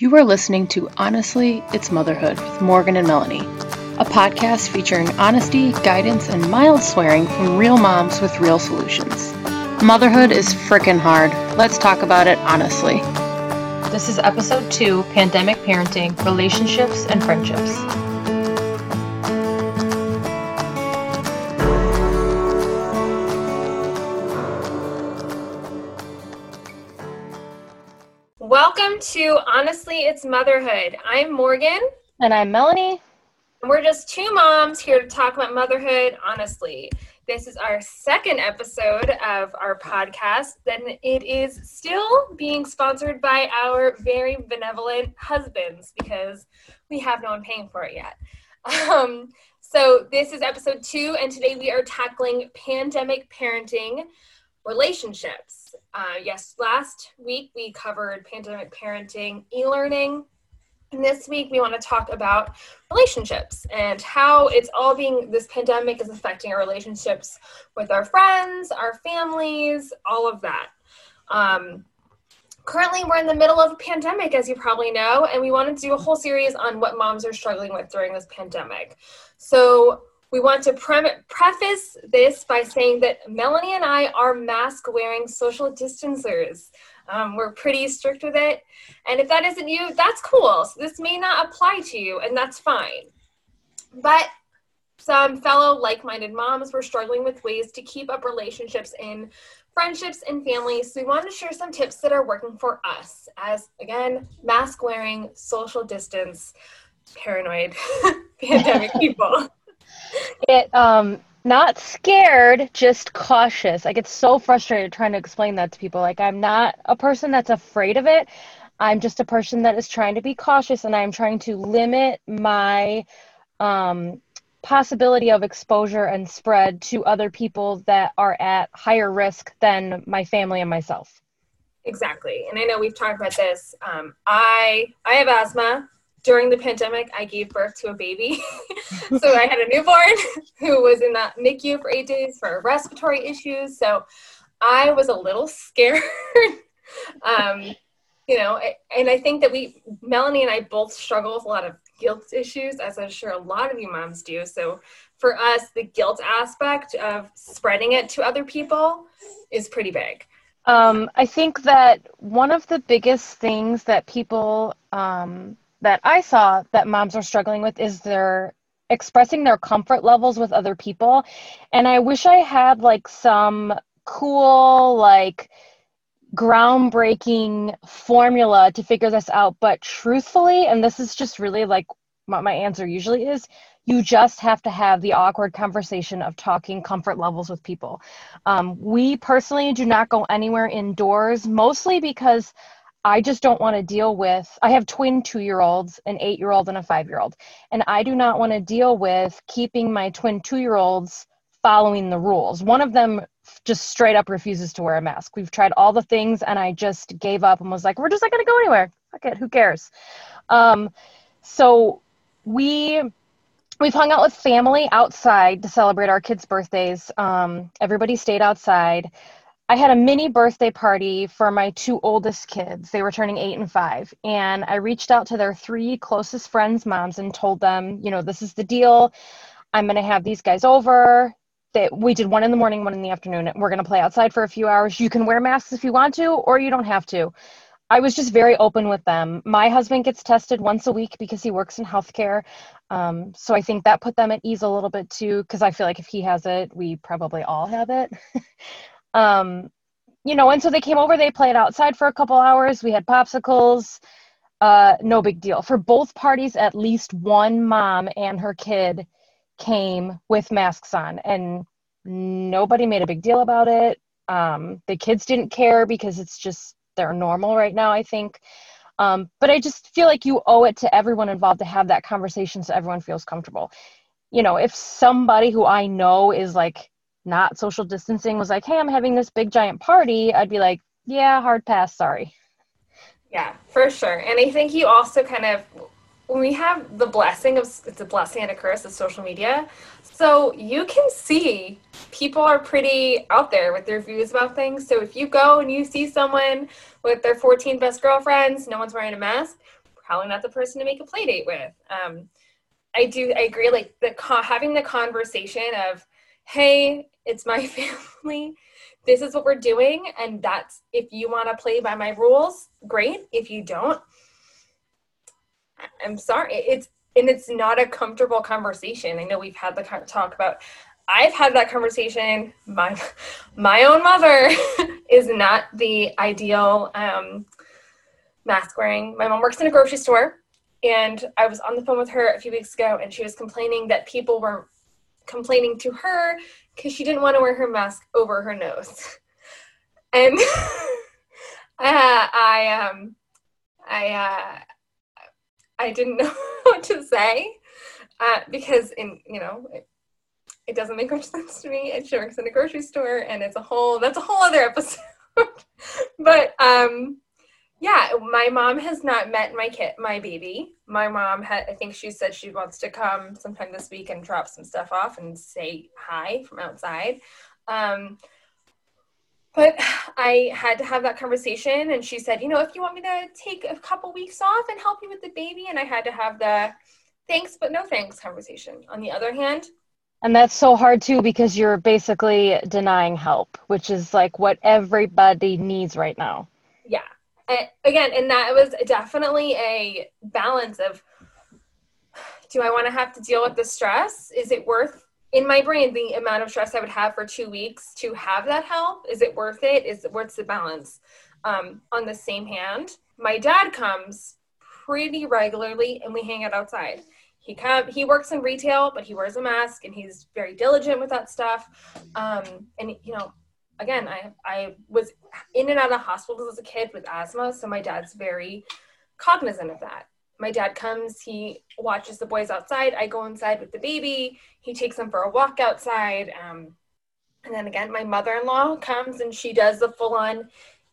You are listening to Honestly, It's Motherhood with Morgan and Melanie, a podcast featuring honesty, guidance, and mild swearing from real moms with real solutions. Motherhood is frickin' hard. Let's talk about it honestly. This is episode two Pandemic Parenting Relationships and Friendships. Welcome to Honestly It's Motherhood. I'm Morgan. And I'm Melanie. And we're just two moms here to talk about motherhood honestly. This is our second episode of our podcast. Then it is still being sponsored by our very benevolent husbands because we have no one paying for it yet. Um, so, this is episode two, and today we are tackling pandemic parenting relationships. Uh, yes, last week we covered pandemic parenting, e learning. And this week we want to talk about relationships and how it's all being, this pandemic is affecting our relationships with our friends, our families, all of that. Um, currently, we're in the middle of a pandemic, as you probably know, and we want to do a whole series on what moms are struggling with during this pandemic. So, we want to pre- preface this by saying that Melanie and I are mask wearing social distancers. Um, we're pretty strict with it. And if that isn't you, that's cool. So this may not apply to you, and that's fine. But some fellow like minded moms were struggling with ways to keep up relationships in friendships and families. So we want to share some tips that are working for us as, again, mask wearing, social distance, paranoid pandemic people it um not scared, just cautious. I get so frustrated trying to explain that to people. Like I'm not a person that's afraid of it. I'm just a person that is trying to be cautious and I'm trying to limit my um possibility of exposure and spread to other people that are at higher risk than my family and myself. Exactly. And I know we've talked about this. Um, I I have asthma during the pandemic, I gave birth to a baby. so I had a newborn who was in that NICU for eight days for respiratory issues. So I was a little scared. um, you know, and I think that we, Melanie and I both struggle with a lot of guilt issues, as I'm sure a lot of you moms do. So for us, the guilt aspect of spreading it to other people is pretty big. Um, I think that one of the biggest things that people um, that I saw that moms are struggling with is their expressing their comfort levels with other people. And I wish I had like some cool, like, groundbreaking formula to figure this out. But truthfully, and this is just really like what my answer usually is, you just have to have the awkward conversation of talking comfort levels with people. Um, we personally do not go anywhere indoors, mostly because I just don't want to deal with. I have twin two year olds, an eight year old, and a five year old. And I do not want to deal with keeping my twin two year olds following the rules. One of them just straight up refuses to wear a mask. We've tried all the things, and I just gave up and was like, we're just not going to go anywhere. Fuck it. Who cares? Um, so we. We've hung out with family outside to celebrate our kids' birthdays. Um, everybody stayed outside. I had a mini birthday party for my two oldest kids. They were turning eight and five. And I reached out to their three closest friends' moms and told them, you know, this is the deal. I'm going to have these guys over. That we did one in the morning, one in the afternoon. We're going to play outside for a few hours. You can wear masks if you want to, or you don't have to. I was just very open with them. My husband gets tested once a week because he works in healthcare. Um, so I think that put them at ease a little bit too, because I feel like if he has it, we probably all have it. Um, you know, and so they came over, they played outside for a couple hours. We had popsicles. Uh, no big deal. For both parties, at least one mom and her kid came with masks on, and nobody made a big deal about it. Um, the kids didn't care because it's just they're normal right now, I think. Um, but I just feel like you owe it to everyone involved to have that conversation so everyone feels comfortable. You know, if somebody who I know is like not social distancing was like, hey, I'm having this big giant party, I'd be like, yeah, hard pass, sorry. Yeah, for sure. And I think you also kind of, when we have the blessing of, it's a blessing and a curse of social media. So you can see people are pretty out there with their views about things. So if you go and you see someone with their 14 best girlfriends, no one's wearing a mask, probably not the person to make a play date with. Um, I do, I agree, like the having the conversation of, hey, it's my family. This is what we're doing. And that's if you want to play by my rules, great. If you don't, I'm sorry. It's, and it's not a comfortable conversation. I know we've had the talk about I've had that conversation. My my own mother is not the ideal um, mask wearing. My mom works in a grocery store, and I was on the phone with her a few weeks ago, and she was complaining that people were complaining to her because she didn't want to wear her mask over her nose, and uh, I um I uh, I didn't know what to say uh, because in you know it doesn't make much sense to me. And she works in a grocery store, and it's a whole that's a whole other episode. but um, yeah, my mom has not met my kid, my baby. My mom had, I think she said she wants to come sometime this week and drop some stuff off and say hi from outside. Um, but I had to have that conversation, and she said, you know, if you want me to take a couple weeks off and help you with the baby, and I had to have the thanks but no thanks conversation. On the other hand, and that's so hard too because you're basically denying help, which is like what everybody needs right now. Yeah. Again, and that was definitely a balance of do I want to have to deal with the stress? Is it worth in my brain the amount of stress I would have for two weeks to have that help? Is it worth it? Is what's the balance? Um, on the same hand, my dad comes pretty regularly and we hang out outside he come he works in retail but he wears a mask and he's very diligent with that stuff um, and you know again i i was in and out of hospitals as a kid with asthma so my dad's very cognizant of that my dad comes he watches the boys outside i go inside with the baby he takes them for a walk outside um, and then again my mother-in-law comes and she does the full-on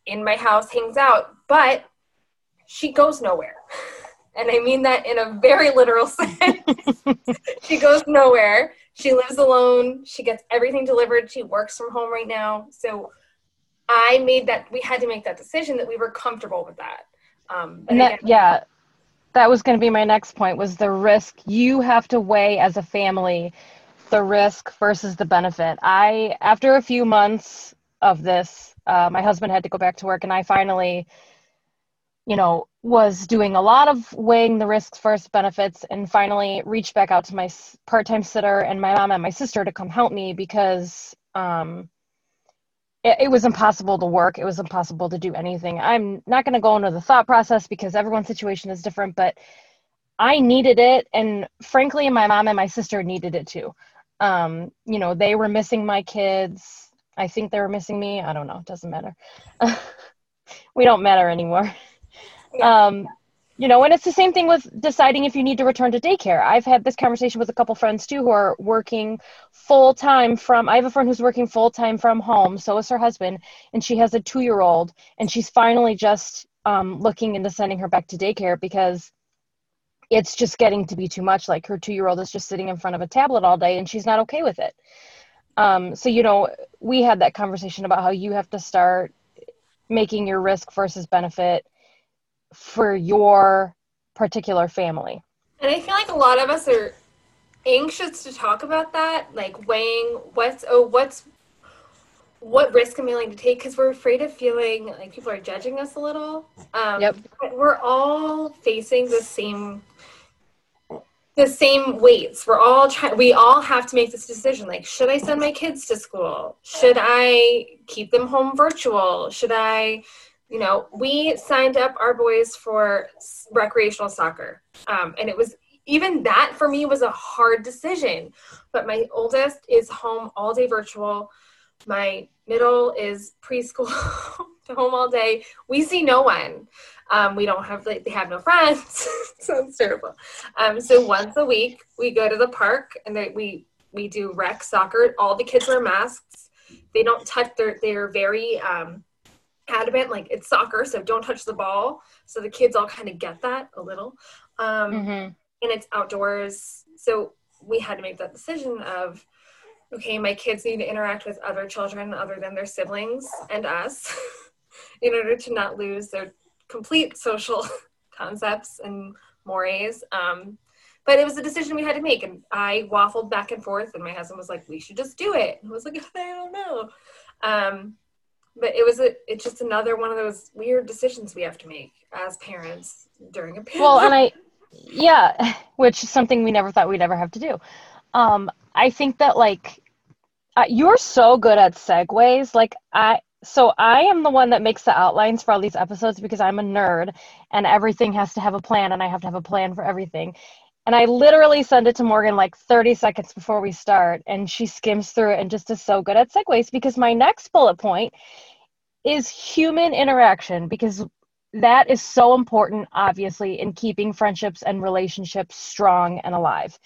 in my house hangs out but she goes nowhere and I mean that in a very literal sense. she goes nowhere. She lives alone. She gets everything delivered. She works from home right now. So I made that, we had to make that decision that we were comfortable with that. Um, and that, again, yeah, that was going to be my next point was the risk you have to weigh as a family the risk versus the benefit. I, after a few months of this, uh, my husband had to go back to work and I finally you know, was doing a lot of weighing the risks versus benefits and finally reached back out to my part-time sitter and my mom and my sister to come help me because um, it, it, was impossible to work. It was impossible to do anything. I'm not going to go into the thought process because everyone's situation is different, but I needed it. And frankly, my mom and my sister needed it too. Um, you know, they were missing my kids. I think they were missing me. I don't know. It doesn't matter. we don't matter anymore. Um, you know, and it's the same thing with deciding if you need to return to daycare. I've had this conversation with a couple friends too who are working full time from. I have a friend who's working full time from home. So is her husband, and she has a two year old, and she's finally just um, looking into sending her back to daycare because it's just getting to be too much. Like her two year old is just sitting in front of a tablet all day, and she's not okay with it. Um, so you know, we had that conversation about how you have to start making your risk versus benefit for your particular family. And I feel like a lot of us are anxious to talk about that, like weighing what's oh what's what risk am I'm willing to take because we're afraid of feeling like people are judging us a little. Um, yep. we're all facing the same the same weights. We're all trying. We all have to make this decision. Like, should I send my kids to school? Should I keep them home virtual? Should I you know, we signed up our boys for recreational soccer. Um, and it was even that for me was a hard decision. But my oldest is home all day virtual. My middle is preschool home all day. We see no one. Um, we don't have like they have no friends. Sounds terrible. Um, so once a week we go to the park and they, we we do rec soccer. All the kids wear masks. They don't touch. They're they're very um, adamant like it's soccer so don't touch the ball so the kids all kind of get that a little um, mm-hmm. and it's outdoors so we had to make that decision of okay my kids need to interact with other children other than their siblings and us in order to not lose their complete social concepts and mores. Um, but it was a decision we had to make, and I waffled back and forth, and my husband was like, "We should just do it." And I was like, "I don't know." Um, but it was a, it's just another one of those weird decisions we have to make as parents during a pandemic. Well, and I, yeah, which is something we never thought we'd ever have to do. Um, I think that like uh, you're so good at segues. Like I, so I am the one that makes the outlines for all these episodes because I'm a nerd and everything has to have a plan and I have to have a plan for everything. And I literally send it to Morgan like 30 seconds before we start and she skims through it and just is so good at segues because my next bullet point is human interaction because that is so important obviously in keeping friendships and relationships strong and alive.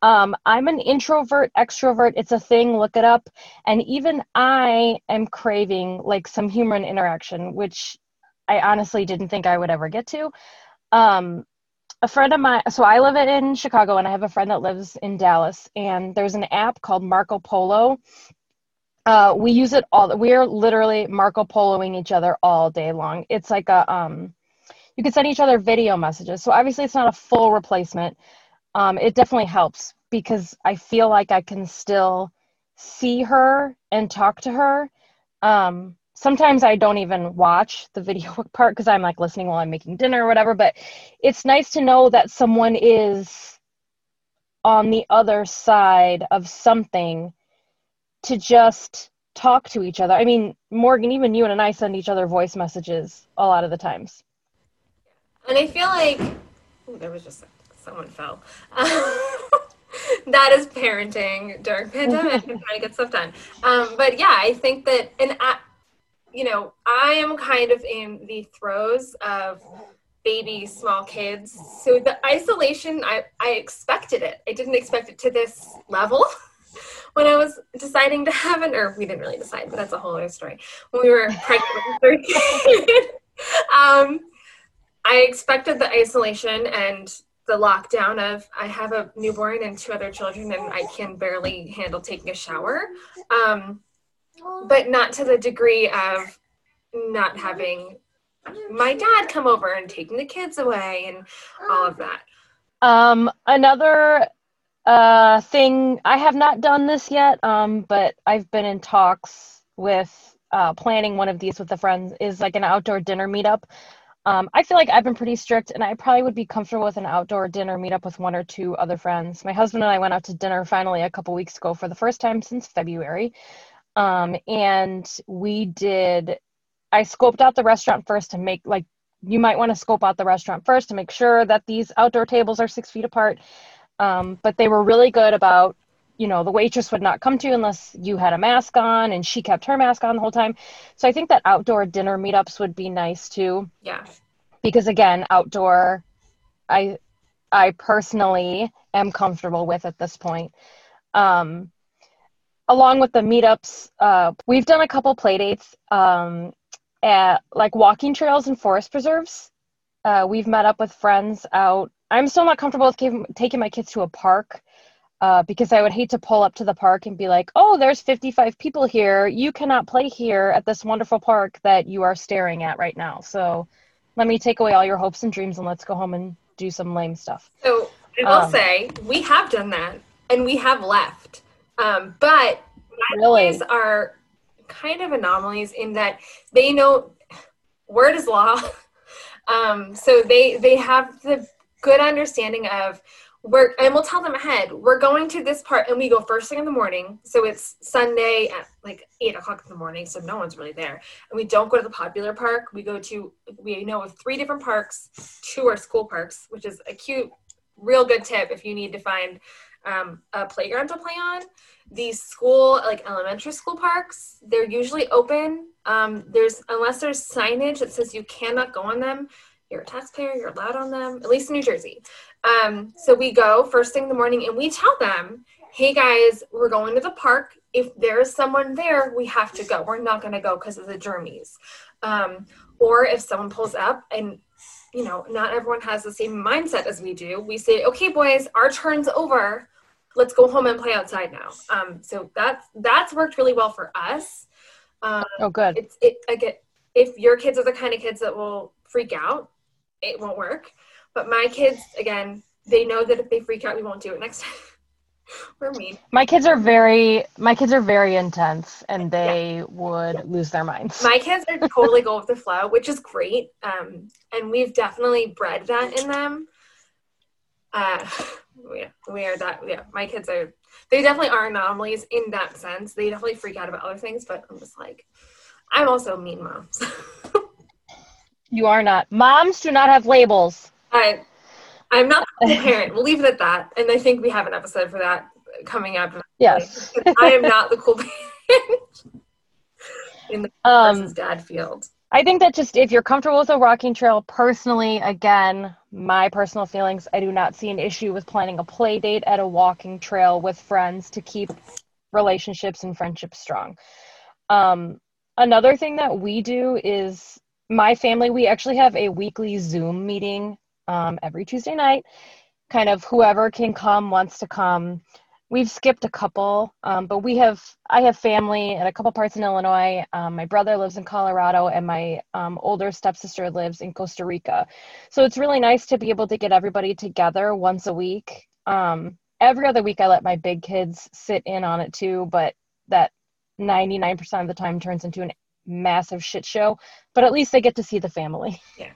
Um, I'm an introvert, extrovert. It's a thing. Look it up. And even I am craving like some human interaction, which I honestly didn't think I would ever get to. Um, a friend of mine, so I live in Chicago and I have a friend that lives in Dallas, and there's an app called Marco Polo. Uh, we use it all. We're literally Marco Poloing each other all day long. It's like a, um, you can send each other video messages. So obviously it's not a full replacement, um, it definitely helps because I feel like I can still see her and talk to her. Um, sometimes I don't even watch the video part because I'm like listening while I'm making dinner or whatever, but it's nice to know that someone is on the other side of something to just talk to each other. I mean, Morgan, even you and I send each other voice messages a lot of the times. And I feel like ooh, there was just someone fell. that is parenting during pandemic and trying to get stuff done. Um, but yeah, I think that, and I, you know, I am kind of in the throes of baby small kids. So the isolation, I, I expected it. I didn't expect it to this level. when I was deciding to have an, or we didn't really decide, but that's a whole other story. When we were pregnant um, I expected the isolation and the lockdown of I have a newborn and two other children and I can barely handle taking a shower. Um, but not to the degree of not having my dad come over and taking the kids away and all of that. Um, another uh, thing, I have not done this yet, um, but I've been in talks with uh, planning one of these with a friend is like an outdoor dinner meetup. Um, I feel like I've been pretty strict, and I probably would be comfortable with an outdoor dinner meetup with one or two other friends. My husband and I went out to dinner finally a couple weeks ago for the first time since February. Um, and we did, I scoped out the restaurant first to make, like, you might want to scope out the restaurant first to make sure that these outdoor tables are six feet apart. Um, but they were really good about you know the waitress would not come to you unless you had a mask on and she kept her mask on the whole time. So i think that outdoor dinner meetups would be nice too. Yeah. Because again outdoor i i personally am comfortable with at this point. Um along with the meetups uh we've done a couple play dates um at like walking trails and forest preserves uh we've met up with friends out i'm still not comfortable with taking my kids to a park uh, because I would hate to pull up to the park and be like, oh, there's 55 people here. You cannot play here at this wonderful park that you are staring at right now. So let me take away all your hopes and dreams and let's go home and do some lame stuff. So I will um, say, we have done that and we have left. Um, but really? are kind of anomalies in that they know word is law. um, so they they have the good understanding of we're and we'll tell them ahead we're going to this part and we go first thing in the morning so it's sunday at like eight o'clock in the morning so no one's really there and we don't go to the popular park we go to we know of three different parks two are school parks which is a cute real good tip if you need to find um, a playground to play on these school like elementary school parks they're usually open um, there's unless there's signage that says you cannot go on them you're a taxpayer you're allowed on them at least in new jersey um, so we go first thing in the morning and we tell them, hey guys, we're going to the park. If there's someone there, we have to go. We're not going to go because of the germies. Um, or if someone pulls up and you know, not everyone has the same mindset as we do. We say, okay, boys, our turn's over. Let's go home and play outside now. Um, so that's that's worked really well for us. Um, oh, good. It's it again. If your kids are the kind of kids that will freak out, it won't work. But my kids, again, they know that if they freak out, we won't do it next time. We're mean. My kids are very my kids are very intense and they yeah. would lose their minds. My kids are totally go with the flow, which is great. Um, and we've definitely bred that in them. Uh, yeah, we are that. Yeah, my kids are. They definitely are anomalies in that sense. They definitely freak out about other things, but I'm just like, I'm also mean moms. you are not. Moms do not have labels. I, I'm not a parent. We'll leave it at that. And I think we have an episode for that coming up. Yes. I am not the cool parent in the um, dad field. I think that just if you're comfortable with a walking trail, personally, again, my personal feelings, I do not see an issue with planning a play date at a walking trail with friends to keep relationships and friendships strong. Um, another thing that we do is my family, we actually have a weekly Zoom meeting um, every Tuesday night. Kind of whoever can come wants to come we've skipped a couple um, but we have i have family in a couple parts in illinois. Um, my brother lives in colorado and my um, older stepsister lives in costa rica. So it's really nice to be able to get everybody together once a week. Um, every other week i let my big kids sit in on it too but that 99% of the time turns into a massive shit show but at least they get to see the family. Yeah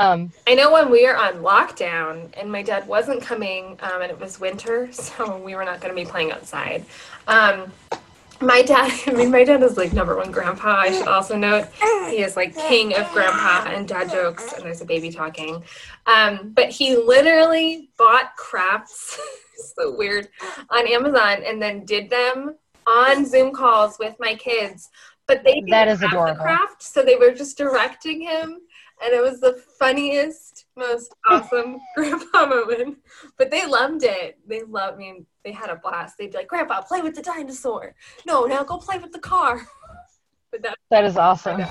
um, I know when we were on lockdown and my dad wasn't coming um, and it was winter, so we were not going to be playing outside. Um, my dad, I mean, my dad is like number one grandpa. I should also note he is like king of grandpa and dad jokes, and there's a baby talking. Um, but he literally bought crafts, so weird, on Amazon and then did them on Zoom calls with my kids. But they didn't that is have adorable. the craft, so they were just directing him and it was the funniest, most awesome grandpa moment. But they loved it. They loved me. They had a blast. They'd be like, "Grandpa, play with the dinosaur." No, now go play with the car. But that, that is awesome.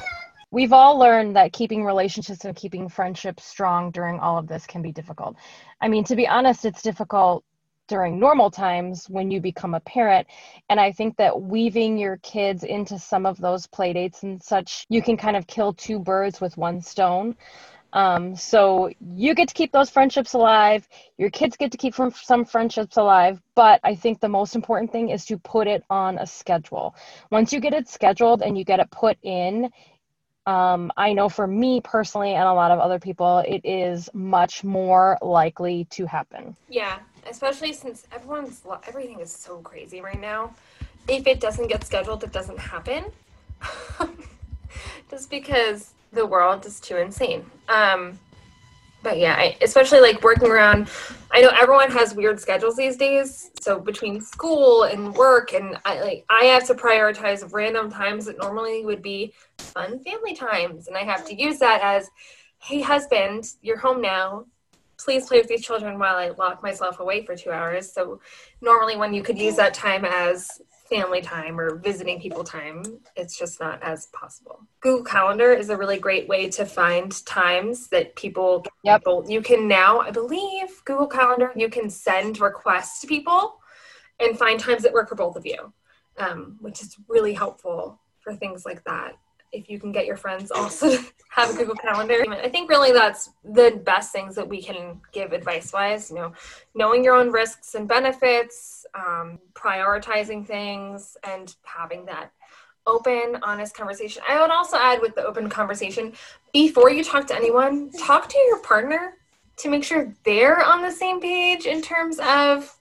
We've all learned that keeping relationships and keeping friendships strong during all of this can be difficult. I mean, to be honest, it's difficult during normal times when you become a parent. And I think that weaving your kids into some of those play dates and such, you can kind of kill two birds with one stone. Um, so you get to keep those friendships alive. Your kids get to keep from some friendships alive. But I think the most important thing is to put it on a schedule. Once you get it scheduled and you get it put in, um, I know for me personally and a lot of other people, it is much more likely to happen. Yeah, especially since everyone's everything is so crazy right now. If it doesn't get scheduled, it doesn't happen. Just because the world is too insane. Um, but yeah, I, especially like working around. I know everyone has weird schedules these days. So between school and work, and I like I have to prioritize random times that normally would be fun family times, and I have to use that as, "Hey, husband, you're home now please play with these children while I lock myself away for two hours. So normally when you could use that time as family time or visiting people time, it's just not as possible. Google Calendar is a really great way to find times that people, yep. people you can now, I believe, Google Calendar, you can send requests to people and find times that work for both of you, um, which is really helpful for things like that if you can get your friends also have a Google Calendar. I think really that's the best things that we can give advice wise. You know, knowing your own risks and benefits, um, prioritizing things, and having that open, honest conversation. I would also add with the open conversation before you talk to anyone, talk to your partner to make sure they're on the same page in terms of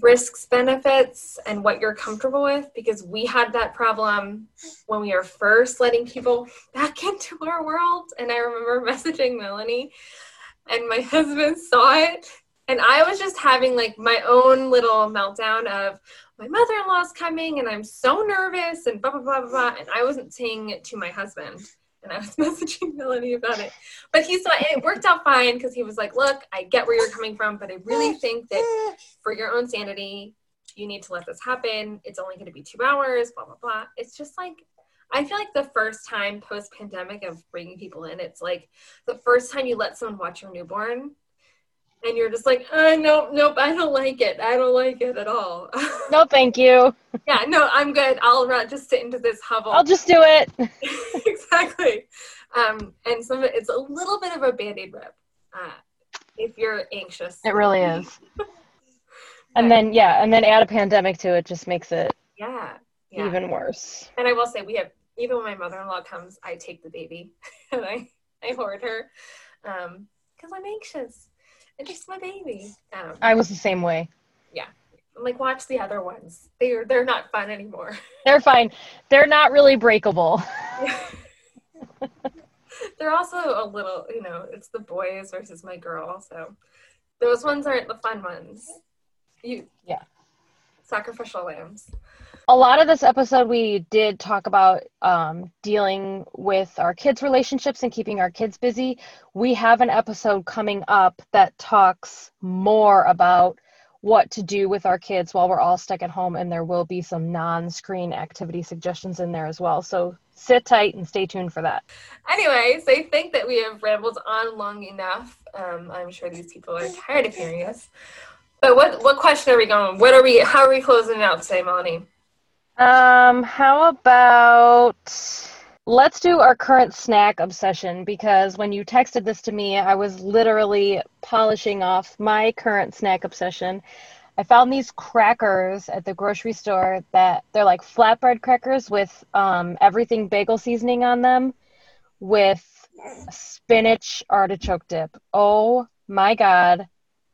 risks, benefits, and what you're comfortable with because we had that problem when we were first letting people back into our world. And I remember messaging Melanie, and my husband saw it. And I was just having like my own little meltdown of my mother in law's coming, and I'm so nervous, and blah, blah, blah, blah, blah. And I wasn't saying it to my husband and I was messaging Melanie about it. But he saw it worked out fine because he was like, "Look, I get where you're coming from, but I really think that for your own sanity, you need to let this happen. It's only going to be two hours. Blah blah blah." It's just like I feel like the first time post pandemic of bringing people in, it's like the first time you let someone watch your newborn and you're just like, uh, nope, nope, I don't like it. I don't like it at all. no, thank you. yeah, no, I'm good. I'll run, just sit into this hovel. I'll just do it. exactly. Um, and some of it, it's a little bit of a band-aid rip uh, if you're anxious. It really is. and then yeah, and then add a pandemic to it just makes it yeah, yeah. even worse. And I will say, we have even when my mother-in-law comes, I take the baby and I I hoard her because I'm anxious. It's just my baby. Um, I was the same way. yeah, I'm like watch the other ones. They're they're not fun anymore. They're fine. They're not really breakable. they're also a little, you know, it's the boys versus my girl, so those ones aren't the fun ones. You Yeah. sacrificial lambs. A lot of this episode we did talk about um, dealing with our kids relationships and keeping our kids busy we have an episode coming up that talks more about what to do with our kids while we're all stuck at home and there will be some non-screen activity suggestions in there as well so sit tight and stay tuned for that Anyways, I think that we have rambled on long enough. Um, I'm sure these people are tired of hearing us. But what what question are we going? What are we? How are we closing it out today, Melanie? Um, how about let's do our current snack obsession because when you texted this to me, I was literally polishing off my current snack obsession. I found these crackers at the grocery store that they're like flatbread crackers with um, everything bagel seasoning on them with spinach artichoke dip. Oh my god.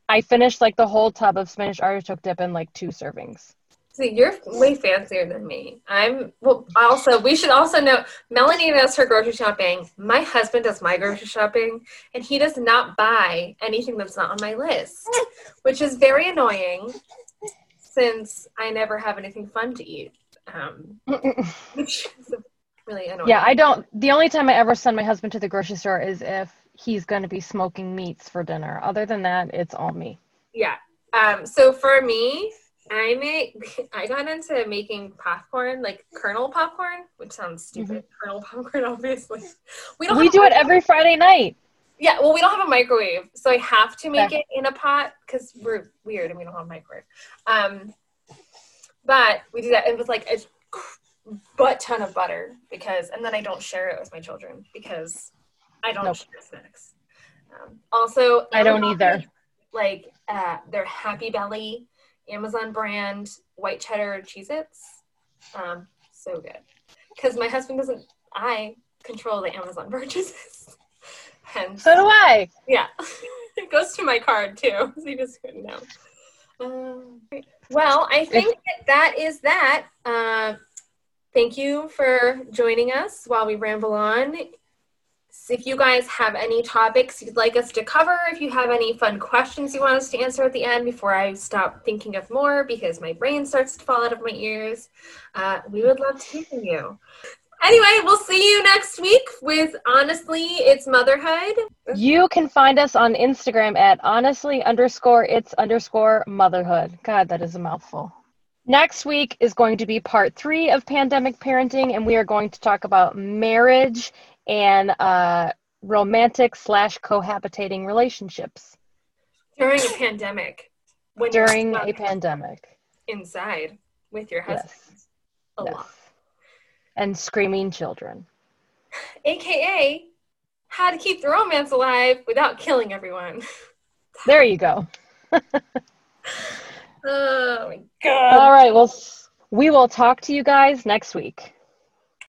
I finished like the whole tub of spinach artichoke dip in like two servings. See, you're way fancier than me. I'm well. Also, we should also know Melanie does her grocery shopping. My husband does my grocery shopping, and he does not buy anything that's not on my list, which is very annoying, since I never have anything fun to eat. Um, which is really annoying. Yeah, I don't. The only time I ever send my husband to the grocery store is if he's going to be smoking meats for dinner. Other than that, it's all me. Yeah. Um, so for me, I make I got into making popcorn, like kernel popcorn, which sounds stupid. Kernel popcorn, obviously. We don't. We do it every Friday night. Yeah, well, we don't have a microwave, so I have to make Okay. it in a pot because we're weird and we don't have a microwave. Um, but we do that, and with like a butt ton of butter because, and then I don't share it with my children because I don't Nope. share snacks. Um, also, I don't either. Like uh, their Happy Belly, Amazon brand white cheddar Cheez-Its. Um, so good because my husband doesn't. I control the Amazon purchases. Hence, So do I. yeah, it goes to my card too. So you just couldn't know. Um, well, I think that, that is that. Uh, thank you for joining us while we ramble on. If you guys have any topics you'd like us to cover, if you have any fun questions you want us to answer at the end before I stop thinking of more because my brain starts to fall out of my ears, uh, we would love to hear from you. Anyway, we'll see you next week with Honestly, It's Motherhood. You can find us on Instagram at honestly underscore it's underscore motherhood. God, that is a mouthful. Next week is going to be part three of pandemic parenting, and we are going to talk about marriage and uh, romantic slash cohabitating relationships during a pandemic when during a pandemic. inside with your husband Yes. a yes. lot And screaming children. aka how to keep the romance alive without killing everyone There you go. oh my god All right. Well, we will talk to you guys next week.